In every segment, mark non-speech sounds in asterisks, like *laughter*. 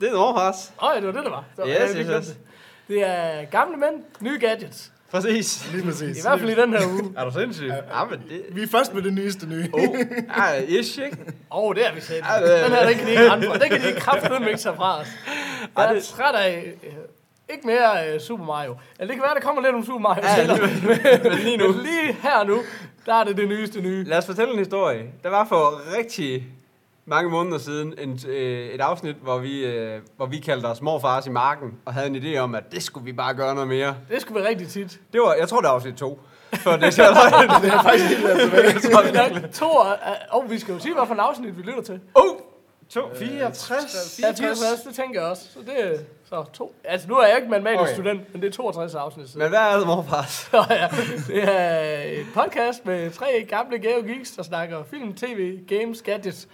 Det er en overpas. Åh, ja, det var det, der var. Så, Yes, jeg yes, yes. det. Det er gamle mænd, nye gadgets. Præcis. Lige præcis. I hvert fald i den her uge. *laughs* Er du sindssyg? Ja, men det... Vi er først med det nyeste nye. Oh, ja, ish, ikke? Åh, oh, det er vi set. Ja, det er- Den her, den kan de ikke rende fra. Den kan de ikke kraftedeme ikke tage fra os. Jeg Ej, er det- træt af... øh, Ikke mere uh, Super Mario. Eller det kan være, der kommer lidt om Super Mario Ja, lige- men lige nu. Men lige her nu, der er det det nyeste nye. Lad os fortælle en historie. Der var for rigtig mange måneder siden en, øh, et afsnit, hvor vi, øh, hvor vi kaldte os morfars i marken, og havde en idé om, at det skulle vi bare gøre noget mere. Det skulle være rigtig tit. Det var, jeg tror, det var afsnit to. For det er så løgn. *laughs* Det er faktisk helt *laughs* været tilbage. Jeg tror, det er er to, og vi skal jo sige, hvad for en afsnit vi lytter til. Oh! To, 64. Ja, 64, det tænker jeg også. Så det er så to. Altså, nu er jeg ikke matematisk Okay. student, men det er 62 afsnit. Så. Men hvad er det, morfars? Så *laughs* ja, det er et podcast med tre gamle gave geeks, der snakker film, tv, games, gadgets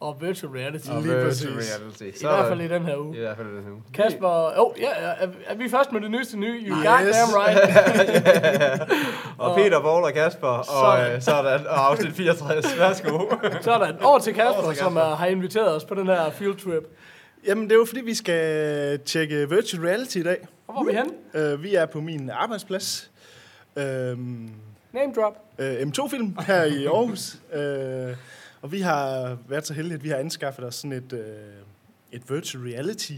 og virtual reality. Og lige præcis. Reality. I hvert fald i den her uge. I hvert fald i den her uge. Kasper, åh, oh, ja, er, er vi først med det nyeste nye? You Yes. goddamn right. *laughs* Og Peter, Paul og Kasper, og Sådan. øh, sådan, og afsnit 64. Værsgo. *laughs* Sådan, over til Kasper, Over til som Kasper. er, har inviteret os på den her field trip. Jamen, det er jo fordi, vi skal tjekke virtual reality i dag. Og hvor er vi henne? Uh, vi er på min arbejdsplads. Øhm, Name drop. uh, M2-film her i Aarhus. Uh, og vi har været så heldige, at vi har anskaffet os sådan et, øh, et virtual reality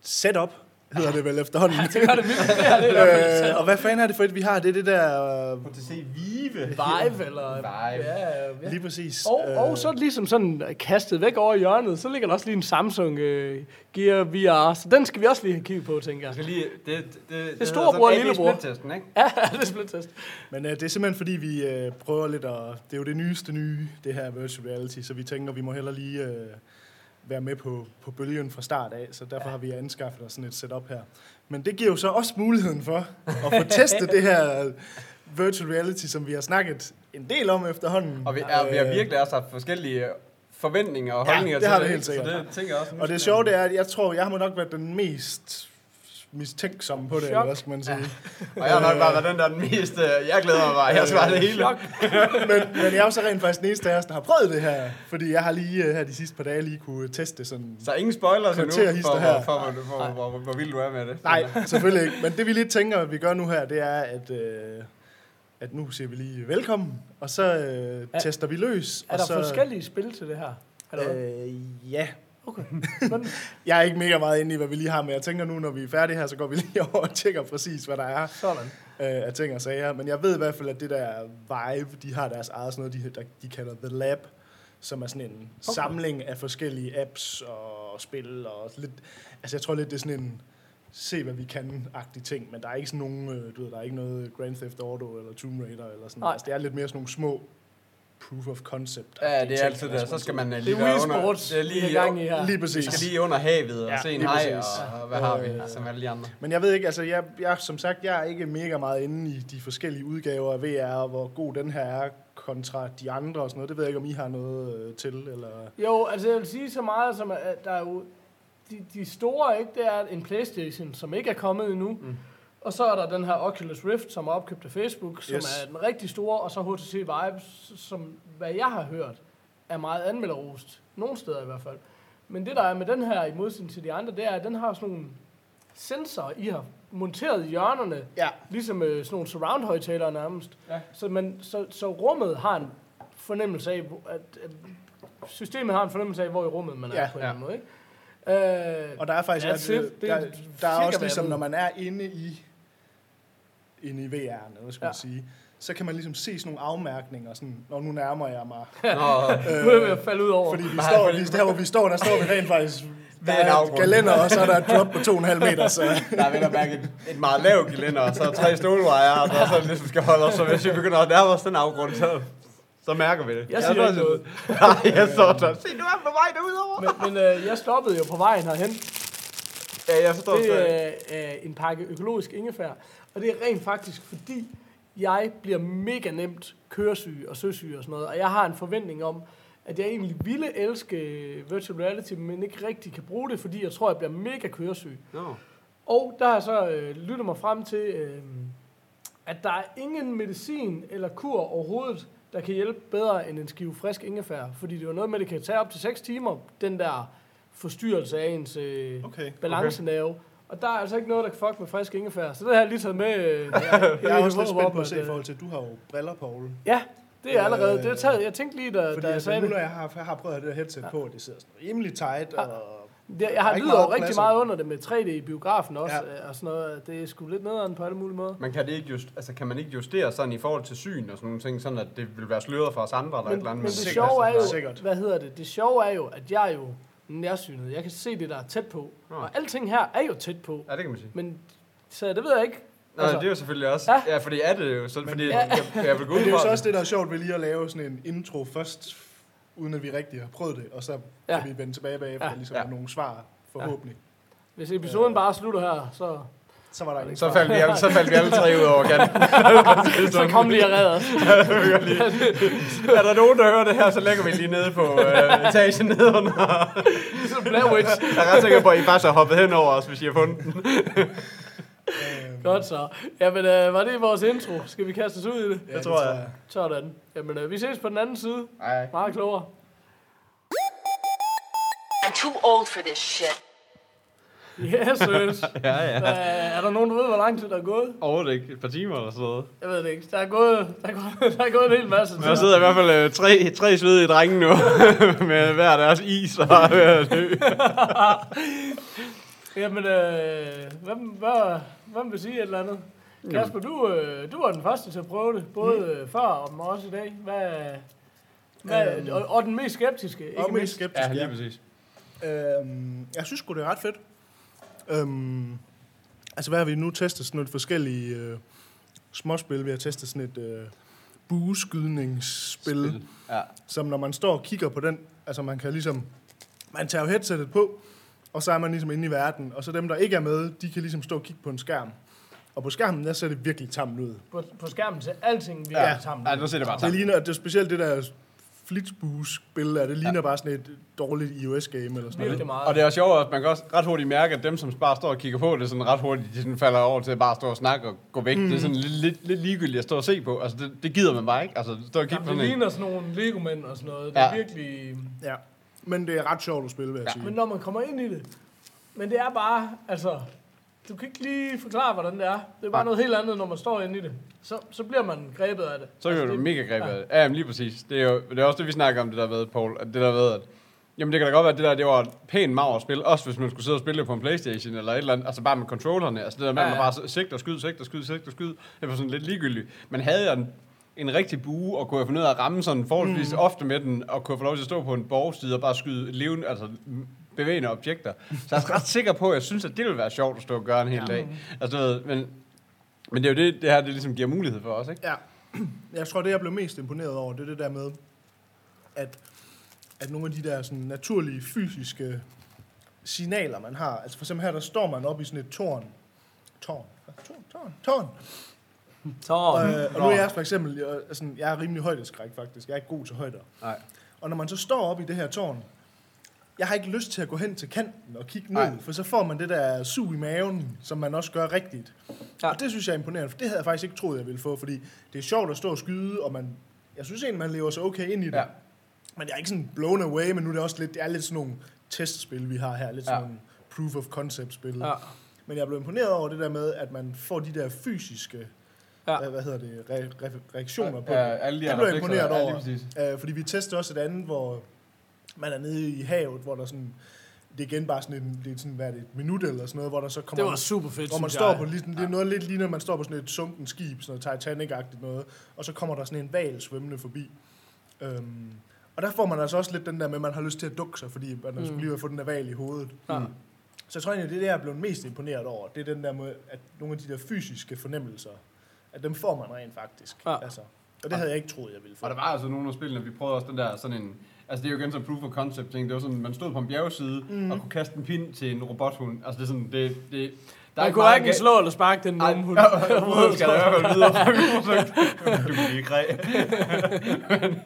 setup, hedder det vel efterhånden. Det gør det vildt. Det det er Øh, og hvad fanden er det for et, vi har? Det er det der... Uh, til se Vive. Vive, eller... Vive. Ja, ja. lige præcis. Og, øh, og så er det ligesom sådan kastet væk over i hjørnet, så ligger der også lige en Samsung uh, Gear VR, så den skal vi også lige have kigget på, tænker jeg. skal lige, det, det, det, det storebror og lillebror. testen ikke? *laughs* Ja, det er splittest. Men uh, det er simpelthen fordi, vi uh, prøver lidt at... Det er jo det nyeste nye, det her virtual reality, så vi tænker, vi må heller lige uh, være med på, på bølgen fra start af, så derfor ja. har vi anskaffet os sådan et setup her. Men det giver jo så også muligheden for at få testet det her virtual reality, som vi har snakket en del om efterhånden. Og vi, er, vi har Øh, virkelig også haft forskellige forventninger og Ja, holdninger det til har vi det. helt sikkert. Så det tænker jeg også. Og det sjove det er, at jeg tror, jeg har nok været den mest mistænksomme på det, Chok. eller hvad skal man sige. Og jeg har nok bare været den der den mest... øh, Jeg glæder mig bare. Jeg skal det hele. *laughs* Men, men jeg er jo så rent faktisk den eneste af os, der har prøvet det her. Fordi jeg har lige øh, her de sidste par dage lige kunne teste sådan... Så ingen spoilers endnu Karakterhister for, her. for, for, for, for, hvor, hvor, hvor vild du er med det. Nej, selvfølgelig ikke. Men det vi lidt tænker, at vi gør nu her, det er, at, øh, at nu siger vi lige velkommen, og så øh, Er- tester vi løs. Er og der så, forskellige spil til det her? Eller? Øh, ja. Okay. Men, *laughs* Jeg er ikke mega meget inde i, hvad vi lige har, men jeg tænker nu, når vi er færdige her, så går vi lige *laughs* over og tjekker præcis, hvad der er sådan. øh, af ting og sager. Men jeg ved i hvert fald, at det der Vive, de har deres eget sådan noget, de, de kalder The Lab, som er sådan en okay. samling af forskellige apps og spil og lidt... Altså jeg tror lidt, det er sådan en se hvad vi kan-agtig ting, men der er ikke sådan nogen, øh, du ved, der er ikke noget Grand Theft Auto eller Tomb Raider eller sådan noget. Altså, det er lidt mere sådan nogle små proof of concept. Ja, det er altid det. Så skal man øh, Det lige er være Wii under... Sports, Det er vi lige, er i gang i her. Lige Vi præcis. skal lige under havet og Ja, se en præcis. og, og hvad har vi, Øh, som alle de andre. Men jeg ved ikke, altså jeg, jeg, som sagt, jeg er ikke mega meget inde i de forskellige udgaver af VR, og hvor god den her er kontra de andre og sådan noget. Det ved jeg ikke, om I har noget øh, til, eller... Jo, altså jeg vil sige så meget, som at der er jo... De, de store, ikke, det er en Playstation, som ikke er kommet endnu. Mm. Og så er der den her Oculus Rift, som er opkøbt af Facebook, som Yes. er den rigtig store, og så HTC Vive, som, hvad jeg har hørt, er meget anmelderost. Nogle steder i hvert fald. Men det, der er med den her, i modsætning til de andre, det er, at den har sådan nogle sensorer, I har monteret i hjørnerne, Ja, ligesom øh, sådan nogle surround-højtalere nærmest. Ja. Så, man, så, så rummet har en fornemmelse af, at, at systemet har en fornemmelse af, hvor i rummet man er Ja, på en ja. måde. Ikke? Øh, og der er faktisk... That's at, der, er der cirka, er også ligesom, når man er inde i, inde i VR'en, eller hvad skal Ja. man sige, så kan man ligesom se sådan nogle afmærkninger, sådan, når nu nærmer jeg mig. *laughs* Nå, nu er jeg ved at falde ud over. Fordi vi Nej, står, vi, der hvor vi står, der står vi rent faktisk Ved der en er et galænder, og så er der et drop på 2,5 meter, så... der er vel at mærke et, et meget lavt gelænder, og så er tre stolvejer, og der så ligesom skal holde os, så hvis vi begynder at nærme os den afgrund, så, så mærker vi det. Jeg siger ikke noget. *laughs* Nej, jeg står der. Se, du er på vej derudover. Men, men øh, jeg stoppede jo på vejen herhen. Ja, jeg forstår Det det. er øh, en pakke økologisk ingefær, og det er rent faktisk fordi, jeg bliver mega nemt køresyg og søsyg og sådan noget, og jeg har en forventning om, at jeg egentlig ville elske virtual reality, men ikke rigtig kan bruge det, fordi jeg tror, jeg bliver mega køresyg. Nå. Og der har jeg så øh, lyttet mig frem til, øh, at der er ingen medicin eller kur overhovedet, der kan hjælpe bedre end en skive frisk ingefær. Fordi det er noget med, at det kan tage op til 6 timer, den der forstyrrelse af ens øh, Okay. balancenave. Og der er altså ikke noget, der kan fuck med frisk ingefær. Så det har jeg lige taget med. Øh, *laughs* Jeg er også lidt spændt på at, se i øh, forhold til, at du har jo briller, Paul. Ja, det er allerede. Øh, Det er taget. Jeg tænkte lige, da, Fordi da jeg altså, sagde nu det. når jeg har, jeg har prøvet at have det her headset på, og det sidder sådan rimelig tight, og Det, jeg Der er har ikke lyder meget rigtig plads, meget og- under det med 3D i biografen også, Ja. ja. og sådan noget. Det er sgu lidt nederen på alle mulige måder. Man kan, det ikke just, altså, kan man ikke justere sådan i forhold til syn og sådan nogle ting, sådan at det vil være sløret for os andre, eller et Men, eller andet? men det sikkert, sjove er jo, sikkert. hvad hedder det? Det sjove er jo, at jeg jo nærsynet. Jeg kan se det, der er tæt på. Nå. Og alting her er jo tæt på. Ja, det kan man sige. Men så det ved jeg ikke. Nej, Altså- det er jo selvfølgelig også. Ja. Ja, ja fordi er det jo sådan, fordi Ja. jeg, jeg vil gå Men ud det er jo så også det, der er sjovt ved lige at lave sådan en intro først, uden at vi rigtig har prøvet det, og så Ja. kan vi vende tilbage bagefter, Ja. ja. ligesom Ja. nogle svar, forhåbentlig. Hvis episoden bare slutter her, så, Så var der ikke Så faldt vi, alle- så faldt vi alle tre ud over kanten. *laughs* så kom *laughs* lige og red os. er der nogen, der hører det her, så lægger vi lige nede på øh, etagen nedenunder. Så Blair Witch. Jeg er ret sikker på, at I faktisk har hoppet hen over os, hvis I har fundet den. Godt så. Jamen, øh, var det vores intro? Skal vi kaste os ud i det? Ja, det tror jeg. Sådan. Jamen, øh, vi ses på den anden side. Nej. Meget klogere. I'm too old for this shit. Yes, yes. *laughs* Ja, ja. Øh, er der nogen, der ved, hvor lang tid der er gået? Overhovedet ikke. Et par timer eller sådan noget. Jeg ved det ikke. Der er gået, der er gået, *laughs* der er gået en hel masse tid. Der sidder i hvert fald øh, tre, tre svedige drenge nu, *laughs* med hver deres is og er at dø. Jamen, øh, hvem, hvad, hvem vil sige et eller andet? Kasper, du, øh, du var den første til at prøve det, både mm. før og også i dag. Hvad, hvad, Øhm. og, og den mest skeptiske, ikke Og mest mindst. skeptisk, Ja, ja. lige præcis. Øhm, jeg synes sgu, det er ret fedt. Øhm, altså, hvad har vi nu testet? Sådan nogle forskellige øh, småspil. Vi har testet sådan et øh, bueskydningsspil, Spil. Ja. som når man står og kigger på den, altså man kan ligesom, man tager jo headsettet på, og så er man ligesom inde i verden, og så dem, der ikke er med, de kan ligesom stå og kigge på en skærm. Og på skærmen, der ser det virkelig tamt ud. På, på skærmen ser alting virkelig Ja. ja. sammen. ja, nu ser det bare Det sammen. ligner, det er specielt det der Flitsbus-spil der, det ligner ja. bare sådan et dårligt iOS-game eller sådan noget. Meget. Og det er også sjovt, at man kan også ret hurtigt mærke, at dem, som bare står og kigger på det, sådan ret hurtigt, de sådan falder over til at bare stå og snakke og gå væk. Mm. Det er sådan lidt, lidt, lidt ligegyldigt at stå og se på. Altså, det, det gider man bare ikke. Altså, stå og kigge på det sådan en. ligner sådan nogle Lego-mænd og sådan noget. Det Ja. er virkelig... Ja. Men det er ret sjovt at spille, vil jeg Ja. sige. Men når man kommer ind i det, men det er bare, altså, du kan ikke lige forklare, hvordan det er. Det er bare Nej. noget helt andet, når man står inde i det. Så, så bliver man grebet af det. Så er Altså, du det- mega grebet af det. Ja, jamen, lige præcis. Det er jo det er også det, vi snakker om, det der ved, Paul. At det der ved, at Jamen det kan da godt være, at det der det var et pænt maver spil, også hvis man skulle sidde og spille det på en Playstation eller et eller andet, altså bare med controllerne, altså det der med, Ja, at man ja. bare sigter, skyd, sigter, skyd, sigter, skyd, det var sådan lidt ligegyldigt. Men havde jeg en, en rigtig bue, og kunne jeg finde ud af at ramme sådan forholdsvis mm. ofte med den, og kunne få lov til at stå på en borgside og bare skyde levende, altså bevægende objekter, så jeg er ret sikker på, at jeg synes, at det ville være sjovt at stå og gøre en hel dag. Altså, ved, men, men det er jo det, det her, det ligesom giver mulighed for os, ikke? Ja. Jeg tror, det jeg blev mest imponeret over, det er det der med, at, at nogle af de der sådan, naturlige fysiske signaler, man har. Altså for eksempel her, der står man op i sådan et tårn. Tårn? Tårn? Tårn? Tårn? Og, øh, og nu er jeg for eksempel, jeg, er sådan, jeg er rimelig højdeskræk faktisk. Jeg er ikke god til højder. Nej. Og når man så står op i det her tårn, jeg har ikke lyst til at gå hen til kanten og kigge ned, Nej. for så får man det der sug i maven, som man også gør rigtigt. Ja. Ja. Og det synes jeg er imponerende, for det havde jeg faktisk ikke troet, jeg ville få, fordi det er sjovt at stå og skyde, og man, jeg synes egentlig, man lever så okay ind i det. Ja. Men jeg er ikke sådan blown away, men nu er det også lidt, det er lidt sådan nogle testspil, vi har her, lidt sådan Ja. nogle proof of concept spil. ja. Men jeg blev imponeret over det der med, at man får de der fysiske, Ja. ja. hvad, hvad hedder det, re, re, reaktioner på Ja, det. alle de det blev jeg imponeret ja, over. Øh, fordi vi testede også et andet, hvor man er nede i havet, hvor der sådan, det er igen bare sådan en, det er sådan, hvad er det, et minut eller sådan noget, hvor der så kommer, Det var super fedt, hvor man står jeg. på, lidt, det er noget lidt ligner, at man står på sådan et sunken skib, sådan noget Titanic-agtigt noget, og så kommer der sådan en val svømmende forbi. Øhm, og der får man altså også lidt den der med, at man har lyst til at dukke sig, fordi man mm. skulle lige have fået den der val i hovedet. Ja. Så jeg tror egentlig, det er det, jeg er blevet mest imponeret over. Det er den der med, at nogle af de der fysiske fornemmelser, at dem får man rent faktisk. Ja. Altså, og det havde jeg ikke troet, jeg ville få. Og der var altså nogle af spillene, vi prøvede også den der sådan en, Altså, det er jo igen sådan proof of concept ting. Det var sådan, man stod på en bjergside mm. og kunne kaste en pind til en robothund. Altså, det er sådan, det... det der Man kunne hverken slå eller sparke den dumme hund. *laughs* overhovedet skal der i hvert fald videre. *laughs* Du kan kræ. men,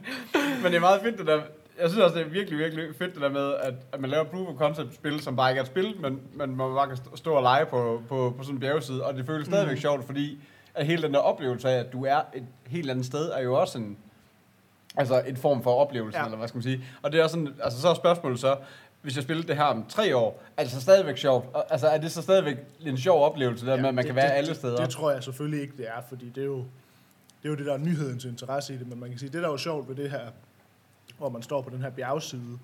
men det er meget fedt, det der... Jeg synes også, det er virkelig, virkelig fedt det der med, at, at man laver proof of concept spil, som bare ikke er et spil, men, men man bare kan stå- og lege på, på, på sådan en bjergside, og det føles stadigvæk sjovt, fordi at hele den der oplevelse af, at du er et helt andet sted, er jo også en, altså en form for oplevelse, ja. Eller hvad skal man sige. Og det er sådan, altså så er spørgsmålet så, hvis jeg spillede det her om tre år, er det så stadigvæk sjovt? Altså er det så stadigvæk en sjov oplevelse, der ja, med, at man det, kan være det, alle det, steder? Det, tror jeg selvfølgelig ikke, det er, fordi det er jo det, er jo det der er nyhedens interesse i det, men man kan sige, det der er jo sjovt ved det her, hvor man står på den her bjergside,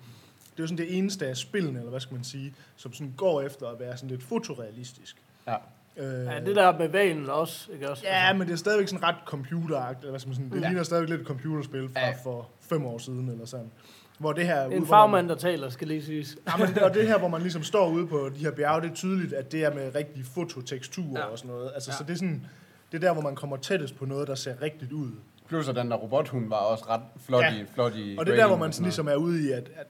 det er jo sådan det eneste af spillene, eller hvad skal man sige, som sådan går efter at være sådan lidt fotorealistisk. Ja. Øh, Ja, det der med valen også, ikke også? Ja, men det er stadigvæk sådan ret computeragt, eller hvad skal man sige, det Ja. ligner stadigvæk lidt et computerspil fra Ja. for fem år siden, eller sådan. Hvor det her... er En hvor fagmand, der taler, skal lige siges. Ja, men, og det *laughs* her, hvor man ligesom står ude på de her bjerge, det er tydeligt, at det er med rigtig fototeksturer Ja. og sådan noget. Altså, Ja. så det er sådan, det er der, hvor man kommer tættest på noget, der ser rigtigt ud. Plus at den der robothund var også ret flot Ja. i, flot i Og det er der, hvor man sådan ligesom er ude i, at, at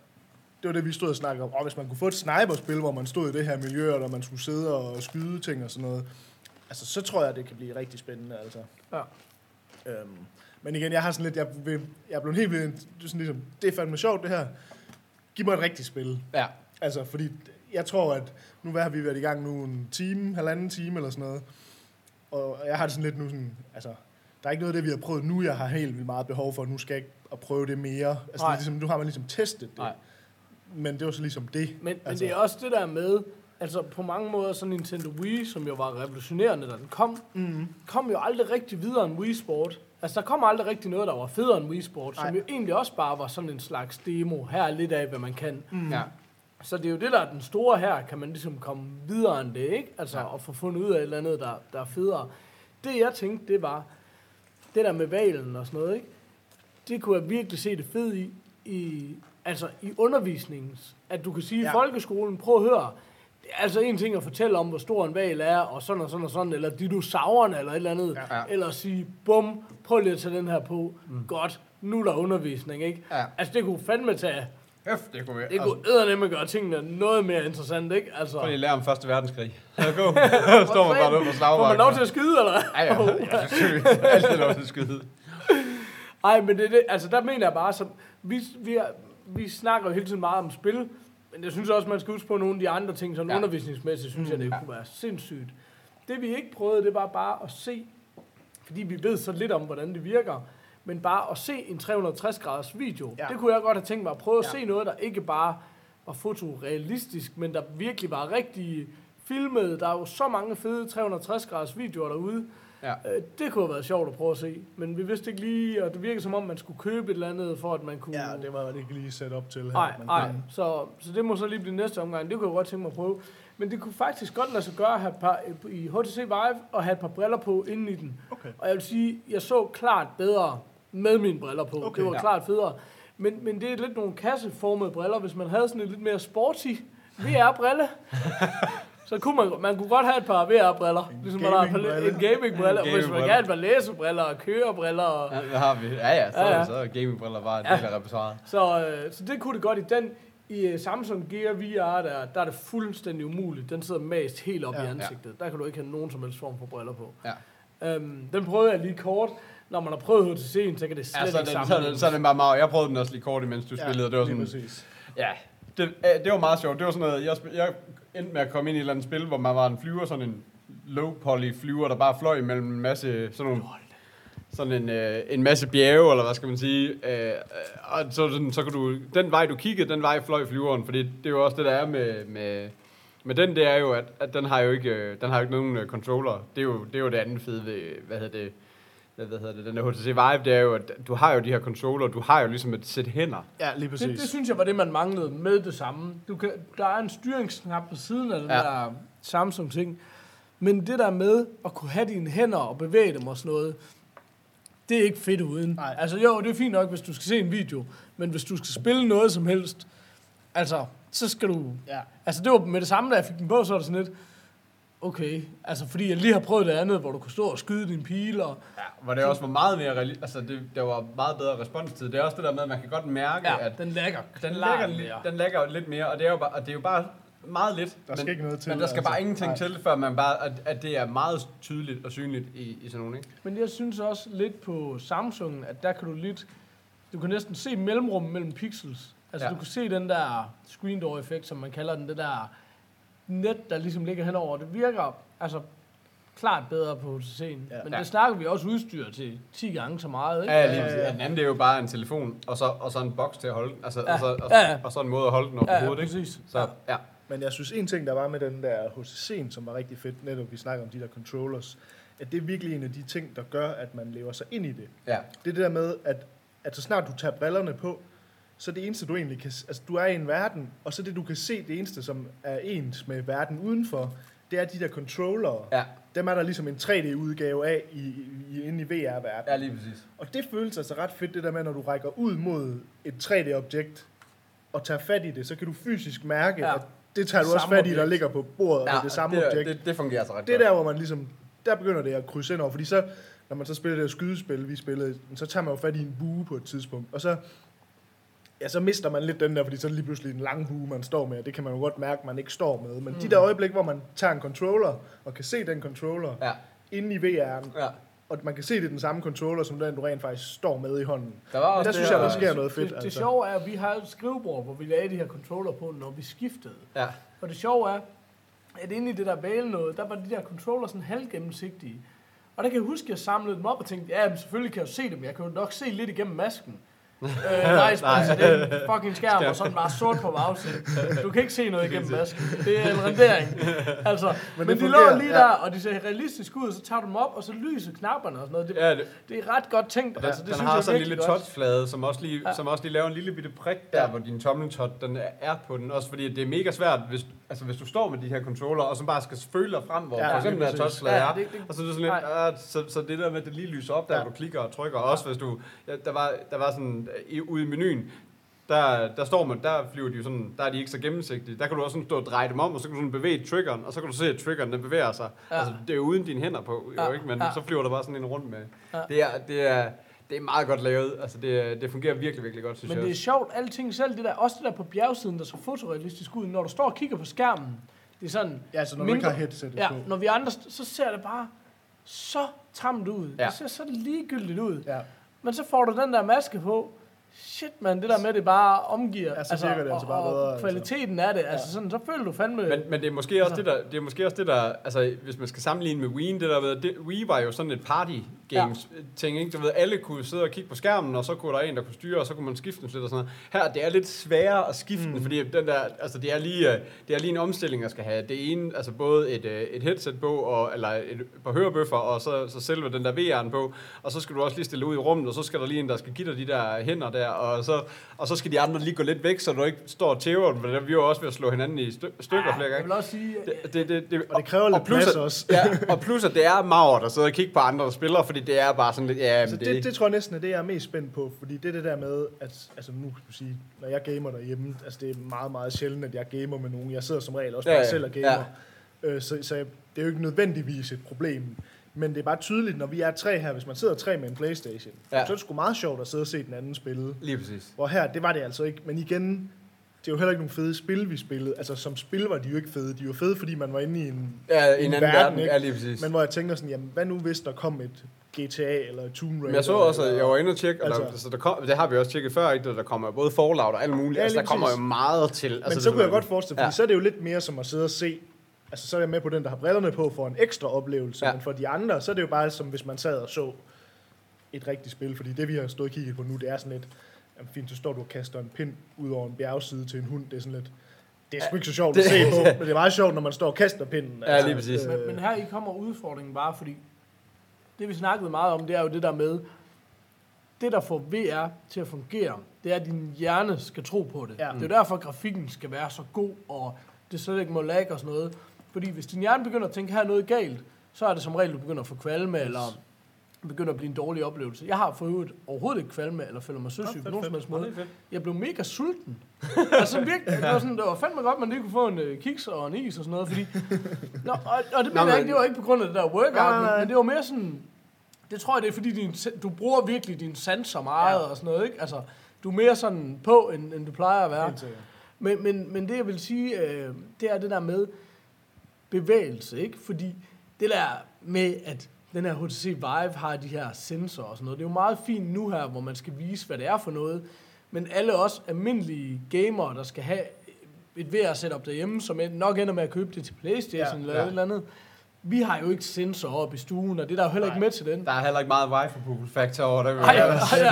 det var det, vi stod og snakkede om. Og hvis man kunne få et sniperspil, hvor man stod i det her miljø, og der man skulle sidde og skyde ting og sådan noget, altså, så tror jeg, det kan blive rigtig spændende, altså. Ja. Øhm, men igen, jeg har sådan lidt, jeg, vil, jeg er blevet helt vildt, det er sådan ligesom, det er fandme sjovt, det her. Giv mig et rigtigt spil. Ja. Altså, fordi jeg tror, at nu hvad har vi været i gang nu en time, halvanden time eller sådan noget. Og jeg har det sådan lidt nu sådan, altså, der er ikke noget af det, vi har prøvet nu, jeg har helt vildt meget behov for, nu skal jeg ikke at prøve det mere. Altså, Nej. ligesom, nu har man ligesom testet det. Nej. Men det var så ligesom det. Men, men altså, det er også det der med, altså på mange måder, så Nintendo Wii, som jo var revolutionerende, da den kom, mm, kom jo aldrig rigtig videre end Wii Sport. Altså, der kom aldrig rigtig noget, der var federe end Wii Sport, som Nej. jo egentlig også bare var sådan en slags demo. Her er lidt af, hvad man kan. mm. Ja. Så det er jo det, der er den store her, kan man ligesom komme videre end det, ikke? Altså, Ja. ja. at få fundet ud af et eller andet, der, der er federe. Det, jeg tænkte, det var, det der med valen og sådan noget, ikke? Det kunne jeg virkelig se det fede i, i altså i undervisningen. At du kan sige ja. i Ja. folkeskolen, prøv at høre, det er altså en ting at fortælle om, hvor stor en val er, og sådan og sådan og sådan, eller dinosaurerne, eller et eller andet. Ja. Ja. Eller sige, bum, prøv lige at tage den her på. Mm. Godt, nu er der undervisning, ikke? Ja. Altså, det kunne fandme tage Hæft, det kunne vi. det kunne eddernemme gøre tingene noget mere interessant, ikke? Altså, Prøv lige at lære om Første Verdenskrig. Lad gå. *laughs* Står man bare ude på Får slagmarken. man lov til at skyde, eller hvad? Ja, ja. ja selvfølgelig. Altid lov til at skyde. Ej, men det, det, altså der mener jeg bare, så vi, vi, er, vi snakker jo hele tiden meget om spil, men jeg synes også, man skal huske på nogle af de andre ting, sådan Ja. ja. undervisningsmæssigt, synes jeg, det kunne være sindssygt. Det vi ikke prøvede, det var bare at se, fordi vi ved så lidt om, hvordan det virker, men bare at se en 360-graders video. Ja. Ja. Det kunne jeg godt have tænkt mig at prøve at Ja. se noget, der ikke bare var fotorealistisk, men der virkelig var rigtig filmet. Der er jo så mange fede 360-graders videoer derude. Ja. Øh, Det kunne have været sjovt at prøve at se, men vi vidste ikke lige, og det virkede som om, man skulle købe et eller andet, for at man kunne... Ja, det var det ikke lige sat op til her. Nej, nej. Så, så det må så lige blive næste omgang. Det kunne jeg godt tænke mig at prøve. Men det kunne faktisk godt lade sig gøre at have et par, i HTC Vive og have et par briller på inden i den. Okay. Og jeg vil sige, jeg så klart bedre med mine briller på. Okay. det var Ja. klart federe. Men, men det er lidt nogle kasseformede briller. Hvis man havde sådan et lidt mere sporty VR-brille, *laughs* så kunne man, man kunne godt have et par VR-briller. Ligesom man har en gaming-brille. Og hvis man gamingbrille. kan have et par læsebriller og kørebriller og Ja, hvad har vi? Ja, ja, så, Ja, ja, ja. ja. så er gamingbriller bare en Ja. del af repertoireet. Så, øh, så det kunne det godt i den. I uh, Samsung Gear VR, der, der er det fuldstændig umuligt. Den sidder mast helt op ja, Ja. i ansigtet. Der kan du ikke have nogen som helst form for briller på. Ja. Øhm, den prøvede jeg lige kort. Når man har prøvet HTC'en, så kan det slet Ja, så ikke den, så, er den, så er den bare meget. Jeg prøvede den også lige kort, imens du spillede, og det var lige sådan... præcis. Ja, det, øh, det var meget sjovt. Det var sådan noget, jeg, jeg endte med at komme ind i et eller andet spil, hvor man var en flyver, sådan en low poly flyver, der bare fløj mellem en masse, sådan nogle, sådan en, øh, en masse bjerge, eller hvad skal man sige. Øh, og så, sådan, så kunne du, den vej du kiggede, den vej fløj flyveren, fordi det er jo også det, der er med, med, med den, det er jo, at, at den har jo ikke, øh, den har jo ikke nogen øh, controller. Det er, jo, det er jo det andet fede ved, hvad hedder det, hvad hedder det, den der HTC Vive, det er jo, at du har jo de her controller, du har jo ligesom et sæt hænder. Ja, lige præcis. Det, det synes jeg var det, man manglede med det samme. Du kan, der er en styringsknap på siden af den ja. der Samsung-ting. Men det der med at kunne have dine hænder og bevæge dem og sådan noget, det er ikke fedt uden. Nej. Altså jo, det er fint nok, hvis du skal se en video, men hvis du skal spille noget som helst, altså, så skal du... Ja. Altså det var med det samme, da jeg fik den på, så var det sådan lidt, okay. Altså, fordi jeg lige har prøvet det andet, hvor du kunne stå og skyde din pile, og Ja, hvor det også var meget mere reali- altså det, der var meget bedre responstid. Det er også det der med, at man kan godt mærke, ja, at den lægger. den lægger, mere. den lægger lidt mere, og det er jo bare, og det er jo bare meget lidt. Der skal men, ikke noget til, Men der skal altså. bare ingenting Nej. til, før man bare, at, at det er meget tydeligt og synligt i, i sådan nogle, ikke? Men jeg synes også lidt på Samsung, at der kan du lidt... Du kan næsten se mellemrummet mellem pixels. Altså, ja. du kan se den der screen door effekt, som man kalder den, det der net, der ligesom ligger henover. Det virker altså klart bedre på HTC'en. Ja. Ja. Men Ja. det snakker vi også udstyr til 10 gange så meget, ikke? Ja, lige præcis. Ja, den anden det er jo bare en telefon, og så, og så en boks til at holde den. Altså, Ja. og, så, og, Ja, ja. og så en måde at holde den op på ja, ja hovedet, ikke? præcis. Så, ja. Men jeg synes, en ting, der var med den der HTC'en, som var rigtig fedt, netop vi snakker om de der controllers, at det er virkelig en af de ting, der gør, at man lever sig ind i det. ja. Det er det der med, at, at så snart du tager brillerne på, så det eneste, du egentlig kan... Altså, du er i en verden, og så det, du kan se, det eneste, som er ens med verden udenfor, det er de der controllere. Ja, Dem er der ligesom en 3D-udgave af i, i, inde i VR-verdenen. ja, lige præcis. Og det føles altså ret fedt, det der med, når du rækker ud mod et 3D-objekt og tager fat i det, så kan du fysisk mærke, ja. At det tager du også Samme fat i, der objekt. ligger på bordet ja, med det samme det, objekt. Det, det fungerer så ret Det godt. der, hvor man ligesom, der begynder det at krydse ind over, fordi så, når man så spiller det her skydespil, vi spillede, så tager man jo fat i en bue på et tidspunkt, og så, ja, så mister man lidt den der, fordi så er det lige pludselig en lang bue, man står med, og det kan man jo godt mærke, man ikke står med. Men mm. de der øjeblik, hvor man tager en controller, og kan se den controller Ja, inde i VR'en, ja. og man kan se, det er den samme controller, som den, du rent faktisk står med i hånden. Der var også Der det synes jeg, der sker noget fedt. Det, det altså. sjove er, at vi har et skrivebord, hvor vi lagde de her controller på, når vi skiftede. Ja, Og det sjove er, at inde i det der bale noget, der var de der controller sådan halvgennemsigtige. Og der kan jeg huske, at jeg samlede dem op og tænkte, ja, men selvfølgelig kan jeg jo se dem. Jeg kan jo nok se lidt igennem masken. Øh, *laughs* nej, Spencer, det er en fucking skærm, og sådan bare sort på bagsiden. Du kan ikke se noget igennem masken. Det er en rendering. Altså, men, Men de lå fungerer, lige ja. der, og de ser realistisk ud, og så tager du dem op, og så lyser knapperne og sådan noget. Det, ja det, det er ret godt tænkt. Den, Altså, det den synes har jeg sådan en lille touchflade, som også, lige, ja. Ja. som også lige laver en lille bitte prik der, Ja. hvor din tommeltot den er på den. Også fordi det er mega svært, hvis, altså, hvis du står med de her controller, og så bare skal føle dig frem, hvor Ja, ja, for eksempel lige der præcis. touchflade Ja, er. det- det- og så er det sådan lidt, ah, så, så det der med, at det lige lyser op, der Ja. du klikker og trykker. Også hvis du, ja, der, var, der var sådan, i, ude i menuen, der, der står man, der flyver de jo sådan, der er de ikke så gennemsigtige. Der kan du også sådan stå og dreje dem om, og så kan du sådan bevæge triggeren, og så kan du se, at triggeren den bevæger sig. Ja. Altså, det er jo uden dine hænder på, jo, Ja. ikke? men Ja. så flyver der bare sådan en rundt med. Ja. Det, er, det, er, det er meget godt lavet. Altså, det, det fungerer virkelig, virkelig godt, synes Men jeg. det er sjovt, alting selv, det der, også det der på bjergsiden, der så fotorealistisk ud, når du står og kigger på skærmen, det er sådan, Ja, altså når du ikke har headsetet ja, på. når vi andre, så ser det bare så tamt ud. Ja. Det ser så ligegyldigt ud. Ja. Men så får du den der maske på, shit man, det der med, det bare omgiver. Ja, så virker det altså og, bare og bedre, altså. kvaliteten af det, altså sådan, så føler du fandme... Men, men det er måske også det der, det er måske også det der, altså hvis man skal sammenligne med Wii, det der ved, det, Wii var jo sådan et party games ja. ting, ikke? Du ved, alle kunne sidde og kigge på skærmen, og så kunne der en, der kunne styre, og så kunne man skifte den lidt og sådan noget. Her, det er lidt sværere at skifte mm. den, fordi den der, altså det er lige, øh, det er lige en omstilling, jeg skal have. Det ene, altså både et, øh, et headset på, og, eller et par hørebøffer, og så, så selve den der VR'en på, og så skal du også lige stille ud i rummet, og så skal der lige en, der skal give dig de der hænder der, og så, og så skal de andre lige gå lidt væk, så du ikke står og tæver den, for vi er jo også ved at slå hinanden i stø- stykker flere jeg gange. vil også sige, Det, det, det, det, Og det kræver lidt plus, plads også. ja, *laughs* og plus at det er magert at sidde og kigge på andre spillere, fordi det er bare sådan lidt, ja, Så men det, det tror jeg næsten er det, jeg er mest spændt på, fordi det er det der med, at altså nu kan du sige, når jeg gamer derhjemme, altså det er meget, meget sjældent, at jeg gamer med nogen. Jeg sidder som regel også Ja, bare ja. selv og gamer. Øh, så, så jeg, det er jo ikke nødvendigvis et problem. Men det er bare tydeligt, når vi er tre her, hvis man sidder tre med en Playstation, Ja. så er det sgu meget sjovt at sidde og se den anden spille. lige præcis. Hvor her, det var det altså ikke. Men igen, det er jo heller ikke nogle fede spil, vi spillede. Altså som spil var de jo ikke fede. De var fede, fordi man var inde i en, Ja, en en anden verden, verden, ikke? ja, lige præcis. men hvor jeg tænker sådan, jamen hvad nu hvis der kom et GTA eller Tomb Raider? Men jeg så også, at jeg var inde og tjekke, altså, Altså- der, så der kom, det har vi også tjekket før, ikke? Der kommer både Fallout og alt muligt. Ja, altså, der kommer jo meget til. Men altså, så det kunne jeg godt forestille mig, Ja. fordi så er det jo lidt mere som at sidde og se, altså så er jeg med på den, der har brillerne på, for en ekstra oplevelse, Ja. men for de andre, så er det jo bare som hvis man sad og så et rigtigt spil, fordi det vi har stået og kigget på nu, det er sådan lidt, jamen fint, så står du og kaster en pind ud over en bjergside til en hund, det er sådan lidt, det er sgu ikke så sjovt at se på, men det er meget sjovt, når man står og kaster pinden. Ja, lige præcis. Men, men her i kommer udfordringen bare, fordi det vi snakkede meget om, det er jo det der med, det der får VR til at fungere, det er, at din hjerne skal tro på det. Ja. Det er jo derfor, at grafikken skal være så god, og det slet ikke må lag og sådan noget. Fordi hvis din hjerne begynder at tænke, her er noget galt, så er det som regel, du begynder at få kvalme, eller begynder at blive en dårlig oplevelse. Jeg har for øvrigt overhovedet ikke kvalme eller føler mig søsyg på nogen som helst måde. Nå. Jeg blev mega sulten. *laughs* altså virkelig, det var, sådan, det var fandme godt, man lige kunne få en øh, kiks og en is og sådan noget, fordi... *laughs* Nå, og, og det, jeg men- ikke, det var ikke på grund af det der workout, Nej, nej, men, men det var mere sådan... Det tror jeg, det er fordi, din, du bruger virkelig dine sanser meget Ja. og sådan noget, ikke? Altså, du er mere sådan på, end, end du plejer at være. Men, men, men det, jeg vil sige, øh, det er det der med bevægelse, ikke? Fordi det der med, at den her HTC Vive har de her sensorer og sådan noget, det er jo meget fint nu her, hvor man skal vise, hvad det er for noget. Men alle os almindelige gamere, der skal have et VR-setup derhjemme, som nok ender med at købe det til Playstation Ja, eller ja. et eller andet, vi har jo ikke sensorer oppe i stuen, og det er der jo heller ikke med til den. Der er heller ikke meget wifi-faktor over det. Nej, nej, det er